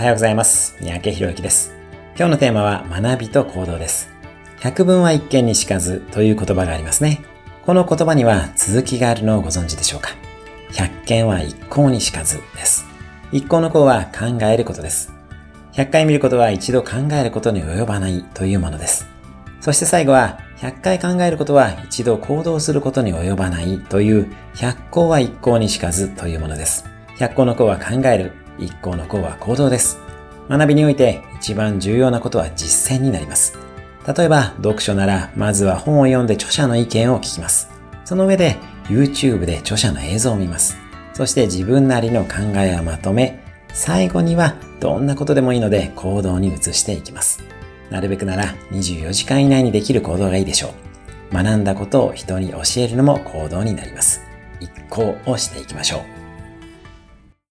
おはようございます。三宅博之です。今日のテーマは学びと行動です。百聞は一見にしかずという言葉がありますね。この言葉には続きがあるのをご存知でしょうか百見は一向にしかずです。一向の項は考えることです。100回見ることは一度考えることに及ばないというものです。そして最後は、100回考えることは一度行動することに及ばないという、100項は一向にしかずというものです。100項の項は考える、一項の項は行動です。学びにおいて一番重要なことは実践になります。例えば、読書なら、まずは本を読んで著者の意見を聞きます。その上で、YouTube で著者の映像を見ます。そして自分なりの考えをまとめ、最後にはどんなことでもいいので行動に移していきます。なるべくなら24時間以内にできる行動がいいでしょう。学んだことを人に教えるのも行動になります。一行をしていきましょう。